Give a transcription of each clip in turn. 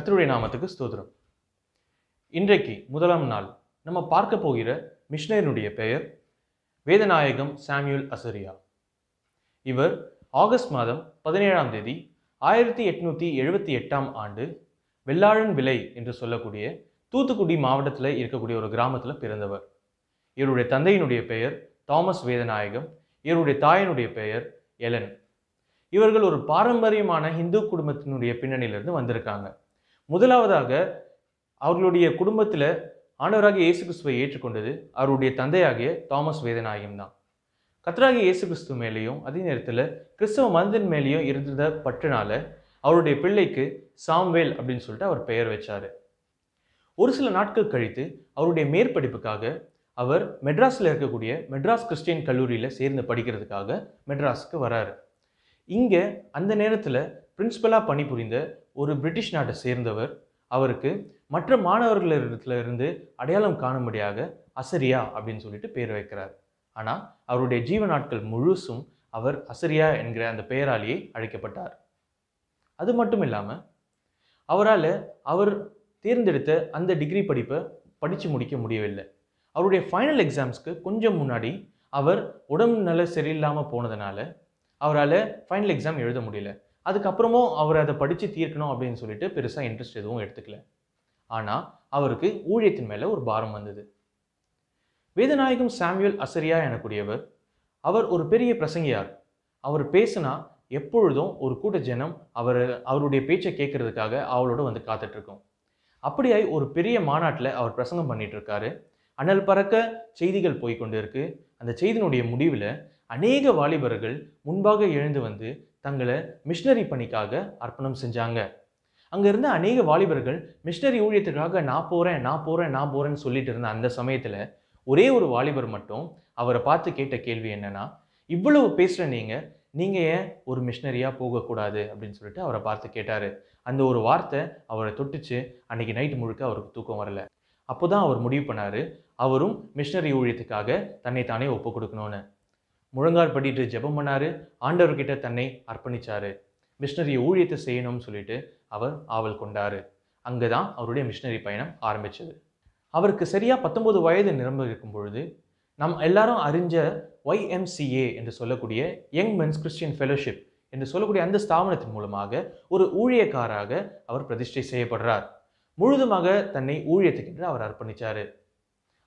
கர்த்தருடைய நாமத்துக்கு ஸ்தோத்திரம். இன்றைக்கு முதலாம் நாள். நம்ம பார்க்க போகிற மிஷனரினுடைய பெயர் வேதநாயகம் சாமுவேல் அசரியா. இவர் ஆகஸ்ட் மாதம் பதினேழாம் தேதி ஆயிரத்தி எட்நூற்றி எழுபத்தி எட்டாம் ஆண்டு வெள்ளாழன் விலை என்று சொல்லக்கூடிய தூத்துக்குடி மாவட்டத்தில் இருக்கக்கூடிய ஒரு கிராமத்தில் பிறந்தவர். இவருடைய தந்தையினுடைய பெயர் தாமஸ் வேதநாயகம் இவருடைய தாயினுடைய பெயர் எலன். இவர்கள் ஒரு பாரம்பரியமான இந்து குடும்பத்தினுடைய பின்னணியிலிருந்து வந்திருக்காங்க. முதலாவதாக அவர்களுடைய குடும்பத்தில் ஆண்டவராக இயேசு கிறிஸ்துவை ஏற்றுக்கொண்டது அவருடைய தந்தையாகிய தாமஸ் வேதநாயகம் தான். கத்தராகிய இயேசு கிறிஸ்து மேலேயும் அதே நேரத்தில் கிறிஸ்தவ மதத்தின் மேலேயும் இருந்த பற்றினால அவருடைய பிள்ளைக்கு சாம்வேல் அப்படின்னு சொல்லிட்டு அவர் பெயர் வச்சார். ஒரு சில நாட்கள் கழித்து அவருடைய மேற்படிப்புக்காக அவர் மெட்ராஸில் இருக்கக்கூடிய மெட்ராஸ் கிறிஸ்டியன் கல்லூரியில் சேர்ந்து படிக்கிறதுக்காக மெட்ராஸுக்கு வராரு. இங்கே அந்த நேரத்தில் பிரின்ஸிபலாக பணிபுரிந்த ஒரு பிரிட்டிஷ் நாட்டை சேர்ந்தவர். அவருக்கு மற்ற மாணவர்களிடத்துல இருந்து அடையாளம் காணும்படியாக அசரியா அப்படின்னு சொல்லிட்டு பேர் வைக்கிறார். ஆனால் அவருடைய ஜீவ நாட்கள் முழுசும் அவர் அசரியா என்கிற அந்த பெயராலேயே அழைக்கப்பட்டார். அது மட்டும் இல்லாமல் அவரால் அவர் தேர்ந்தெடுத்த அந்த டிகிரி படிப்பை படித்து முடிக்க முடியவில்லை. அவருடைய ஃபைனல் எக்ஸாம்ஸ்க்கு கொஞ்சம் முன்னாடி அவர் உடம்பு நல சரியில்லாமல் போனதுனால அவரால் ஃபைனல் எக்ஸாம் எழுத முடியல. அதுக்கப்புறமும் அவர் அதை படித்து தீர்க்கணும் அப்படின்னு சொல்லிட்டு பெருசாக இன்ட்ரெஸ்ட் எதுவும் எடுத்துக்கல. ஆனால் அவருக்கு ஊழியத்தின் மேலே ஒரு பாரம் வந்தது. வேதநாயகம் சாமியல் அசரியா எனக்கூடியவர் அவர் ஒரு பெரிய பிரசங்கியார். அவர் பேசினா எப்பொழுதும் ஒரு கூட்ட ஜனம் அவர் அவருடைய பேச்சை கேட்கறதுக்காக அவளோட வந்து காத்துட்ருக்கோம். அப்படியாய் ஒரு பெரிய மாநாட்டில் அவர் பிரசங்கம் பண்ணிட்டு இருக்காரு அனல் பறக்க செய்திகள் போய் கொண்டு இருக்கு அந்த செய்தியினுடைய முடிவில் அநேக வாலிபர்கள் முன்பாக எழுந்து வந்து தங்களை மிஷினரி பணிக்காக அர்ப்பணம் செஞ்சாங்க. அங்கே இருந்த அநேக வாலிபர்கள் மிஷினரி ஊழியத்துக்காக நான் போகிறேன் நான் போகிறேன் நான் போகிறேன்னு சொல்லிட்டு இருந்த அந்த சமயத்தில் ஒரே ஒரு வாலிபர் மட்டும் அவரை பார்த்து கேட்ட கேள்வி என்னென்னா இவ்வளவு பேசுகிற நீங்கள் நீங்கள் ஏன் ஒரு மிஷினரியாக போகக்கூடாது? அப்படின்னு சொல்லிட்டு அவரை பார்த்து கேட்டார். அந்த ஒரு வார்த்தை அவரை தொட்டுச்சு. அன்றைக்கி நைட் முழுக்க அவருக்கு தூக்கம் வரல. அப்போ தான் அவர் முடிவு பண்ணார் அவரும் மிஷினரி ஊழியத்துக்காக தன்னை தானே ஒப்பு கொடுக்கணும்னு. முழங்கால் படிட்டு ஜெபம் பண்ணார். ஆண்டவர்கிட்ட தன்னை அர்ப்பணித்தார் மிஷினரி ஊழியத்தை செய்யணும்னு சொல்லிட்டு அவர் ஆவல் கொண்டார். அங்கே தான் அவருடைய மிஷினரி பயணம் ஆரம்பித்தது அவருக்கு சரியாக பத்தொன்பது வயது நிரம்ப இருக்கும் பொழுது நம் எல்லாரும் அறிஞ்ச ஒய்எம்சிஏ என்று சொல்லக்கூடிய யங் மென்ஸ் கிறிஸ்டியன் ஃபெலோஷிப் என்று சொல்லக்கூடிய அந்த ஸ்தாபனத்தின் மூலமாக ஒரு ஊழியக்காராக அவர் பிரதிஷ்டை செய்யப்படுறார். முழுதுமாக தன்னை ஊழியத்துக்கென்று அவர் அர்ப்பணித்தார்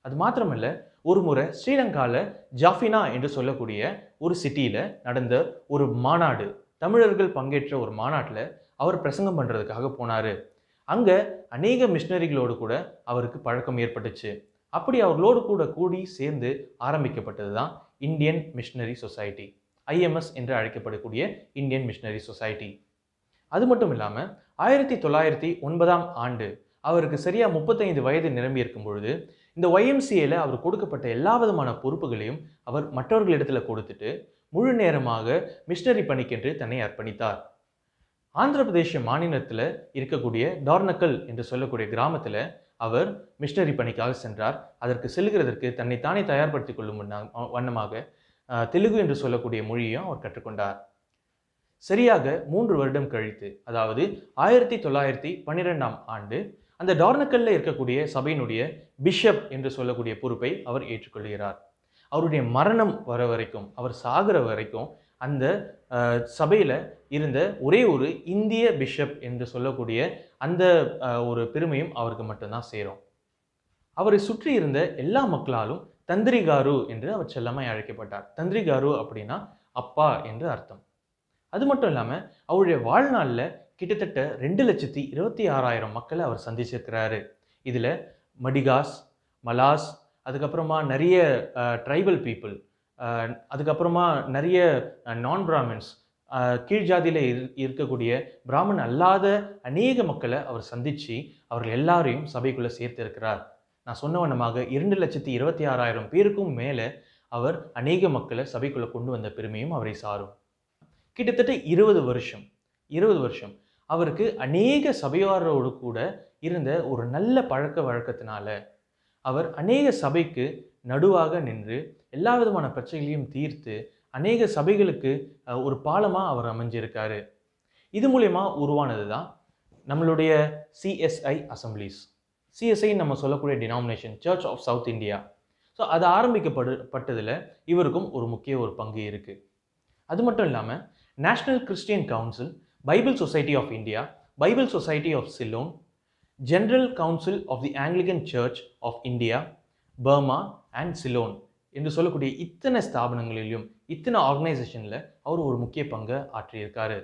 அது மாத்திரமல்ல ஒரு முறை ஸ்ரீலங்காவில் ஜாஃபினா என்று சொல்லக்கூடிய ஒரு சிட்டியில் நடந்த ஒரு மாநாடு. தமிழர்கள் பங்கேற்ற ஒரு மாநாட்டில் அவர் பிரசங்கம் பண்ணுறதுக்காக போனார். அங்கே அநேக மிஷினரிகளோடு கூட அவருக்கு பழக்கம் ஏற்பட்டுச்சு. அப்படி அவர்களோடு கூட கூடி சேர்ந்து ஆரம்பிக்கப்பட்டது தான் இந்தியன் மிஷினரி சொசைட்டி. ஐஎம்எஸ் என்று அழைக்கப்படக்கூடிய இந்தியன் மிஷினரி சொசைட்டி. அது மட்டும் இல்லாமல் ஆயிரத்தி தொள்ளாயிரத்தி ஒன்பதாம் ஆண்டு அவருக்கு சரியாக முப்பத்தைந்து வயது நிரம்பி இருக்கும் பொழுது இந்த ஒய்எம்சிஏல அவர் கொடுக்கப்பட்ட எல்லா விதமான பொறுப்புகளையும் அவர் மற்றவர்களிடத்தில் கொடுத்துட்டு முழு நேரமாக மிஷினரி பணிக்கென்று தன்னை அர்ப்பணித்தார். ஆந்திர பிரதேச மாநிலத்தில் இருக்கக்கூடிய டார்னக்கல் என்று சொல்லக்கூடிய கிராமத்தில் அவர் மிஷினரி பணிக்காக சென்றார். அதற்கு செல்கிறதற்கு தன்னை தானே தயார்படுத்திக் கொள்ளும் வண்ணமாக தெலுங்கு என்று சொல்லக்கூடிய மொழியையும் அவர் கற்றுக்கொண்டார். சரியாக மூன்று வருடம் கழித்து அதாவது ஆயிரத்தி தொள்ளாயிரத்தி பன்னிரெண்டாம் ஆண்டு அந்த டார்னக்கல்ல இருக்கக்கூடிய சபையினுடைய பிஷப் என்று சொல்லக்கூடிய பொறுப்பை அவர் ஏற்றுக்கொள்கிறார். அவருடைய மரணம் வர வரைக்கும் அவர் சாகிற வரைக்கும் அந்த சபையில் இருந்த ஒரே ஒரு இந்திய பிஷப் என்று சொல்லக்கூடிய அந்த ஒரு பெருமையும் அவருக்கு மட்டும்தான் சேரும். அவரை சுற்றி இருந்த எல்லா மக்களாலும் தந்திரிகாரு என்று அவர் செல்லமாய் அழைக்கப்பட்டார். தந்திரிகாரு அப்படின்னா அப்பா என்று அர்த்தம். அது மட்டும் இல்லாமல் அவருடைய வாழ்நாளில் கிட்டத்தட்ட ரெண்டு லட்சத்தி இருபத்தி ஆறாயிரம் மக்களை அவர் சந்திச்சிருக்கிறாரு. இதில் மடிகாஸ் மலாஸ் அதுக்கப்புறமா நிறைய ட்ரைபல் பீப்புள் அதுக்கப்புறமா நிறைய நான் பிராமின்ஸ் கீழ் ஜாதியில் இருக்கக்கூடிய பிராமன் அல்லாத அநேக மக்களை அவர் சந்தித்து அவர்கள் எல்லாரையும் சபைக்குள்ளே சேர்த்திருக்கிறார். நான் சொன்ன வண்ணமாக இரண்டு லட்சத்தி இருபத்தி ஆறாயிரம் பேருக்கும் மேலே அவர் அநேக மக்களை சபைக்குள்ளே கொண்டு வந்த பெருமையும் அவரை சாரும். கிட்டத்தட்ட இருபது வருஷம் இருபது வருஷம் அவருக்கு அநேக சபையாரோடு கூட இருந்த ஒரு நல்ல பழக்க வழக்கத்தினால அவர் அநேக சபைக்கு நடுவாக நின்று எல்லா விதமான பிரச்சனைகளையும் தீர்த்து அநேக சபைகளுக்கு ஒரு பாலமாக அவர் அமைஞ்சிருக்காரு. இது மூலயமா உருவானது தான் நம்மளுடைய சிஎஸ்ஐ அசம்பிளிஸ் சிஎஸ்ஐ நம்ம சொல்லக்கூடிய denomination church of South India so அது ஆரம்பிக்கப்படு பட்டதில் இவருக்கும் ஒரு முக்கிய ஒரு பங்கு இருக்குது அது மட்டும் இல்லாமல் national Christian council Bible society of India Bible society of Ceylon general council of the Anglican church of India Burma and Ceylon என்று சொல்லக்கூடிய இத்தனை ஸ்தாபனங்களிலும் இத்தனை ஆர்கனைசேஷனில் அவர் ஒரு முக்கிய பங்கை ஆற்றியிருக்காரு.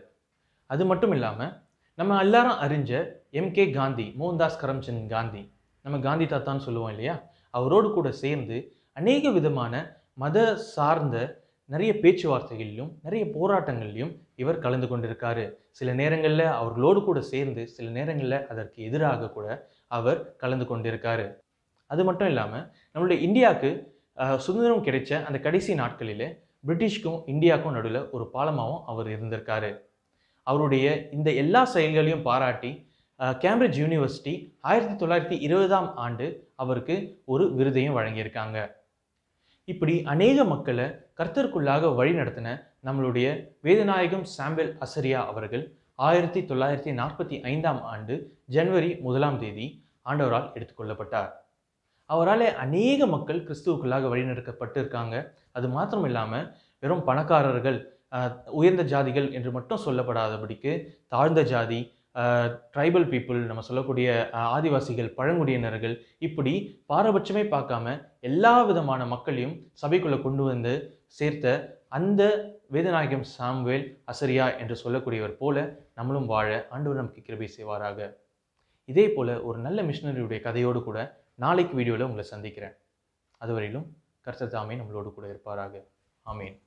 அது மட்டும் இல்லாமல் நம்ம எல்லாரும் அறிஞ்ச எம்கே காந்தி மோகன்தாஸ் கரம்சந்த் காந்தி நம்ம காந்தி தாத்தான்னு சொல்லுவோம் இல்லையா? அவரோடு கூட சேர்ந்து அநேக விதமான மத சார்ந்த நிறைய பேச்சுவார்த்தைகளிலும் நிறைய போராட்டங்கள்லையும் இவர் கலந்து கொண்டிருக்காரு. சில நேரங்களில் அவர்களோடு கூட சேர்ந்து சில நேரங்களில் அதற்கு எதிராக கூட அவர் கலந்து கொண்டிருக்காரு. அது மட்டும் இல்லாமல் நம்மளுடைய இந்தியாவுக்கு சுதந்திரம் கிடைச்ச அந்த கடைசி நாட்களில் பிரிட்டிஷ்க்கும் இந்தியாவுக்கும் நடுவில் ஒரு பாலமாகவும் அவர் இருந்திருக்காரு. அவருடைய இந்த எல்லா செயல்களையும் பாராட்டி கேம்பிரிட்ஜ் யூனிவர்சிட்டி ஆயிரத்தி தொள்ளாயிரத்தி இருபதாம் ஆண்டு அவருக்கு ஒரு விருதையும் வழங்கியிருக்காங்க. இப்படி அநேக மக்களை கர்த்தருக்குள்ளாக வழி நடத்தின நம்மளுடைய வேதநாயகம் சாம்பல் அசரியா அவர்கள் ஆயிரத்தி தொள்ளாயிரத்தி நாற்பத்தி ஐந்தாம் ஆண்டு ஜனவரி முதலாம் தேதி ஆண்டவரால் எடுத்துக்கொள்ளப்பட்டார். அவரால் அநேக மக்கள் கிறிஸ்துவுக்குள்ளாக வழிநடக்கப்பட்டு இருக்காங்க அது மாத்திரம் இல்லாமல் வெறும் பணக்காரர்கள் உயர்ந்த ஜாதிகள் என்று மட்டும் சொல்லப்படாதபடிக்கு தாழ்ந்த ஜாதி ட்ரைபல் பீப்புள் நம்ம சொல்லக்கூடிய ஆதிவாசிகள் பழங்குடியினர்கள் இப்படி பாரபட்சமே பார்க்காம எல்லா விதமான மக்களையும் சபைக்குள்ளே கொண்டு வந்து சேர்த்த அந்த வேதநாயகம் சாம்வேல் அசரியா என்று சொல்லக்கூடியவர் போல நம்மளும் வாழ ஆண்டவர் நமக்கு கிருபை செய்வாராக. இதே போல் ஒரு நல்ல மிஷினரியுடைய கதையோடு கூட நாளைக்கு வீடியோவில் உங்களை சந்திக்கிறேன். அதுவரையிலும் கர்த்தர் தாமே நம்மளோடு கூட இருப்பாராக. ஆமீன்.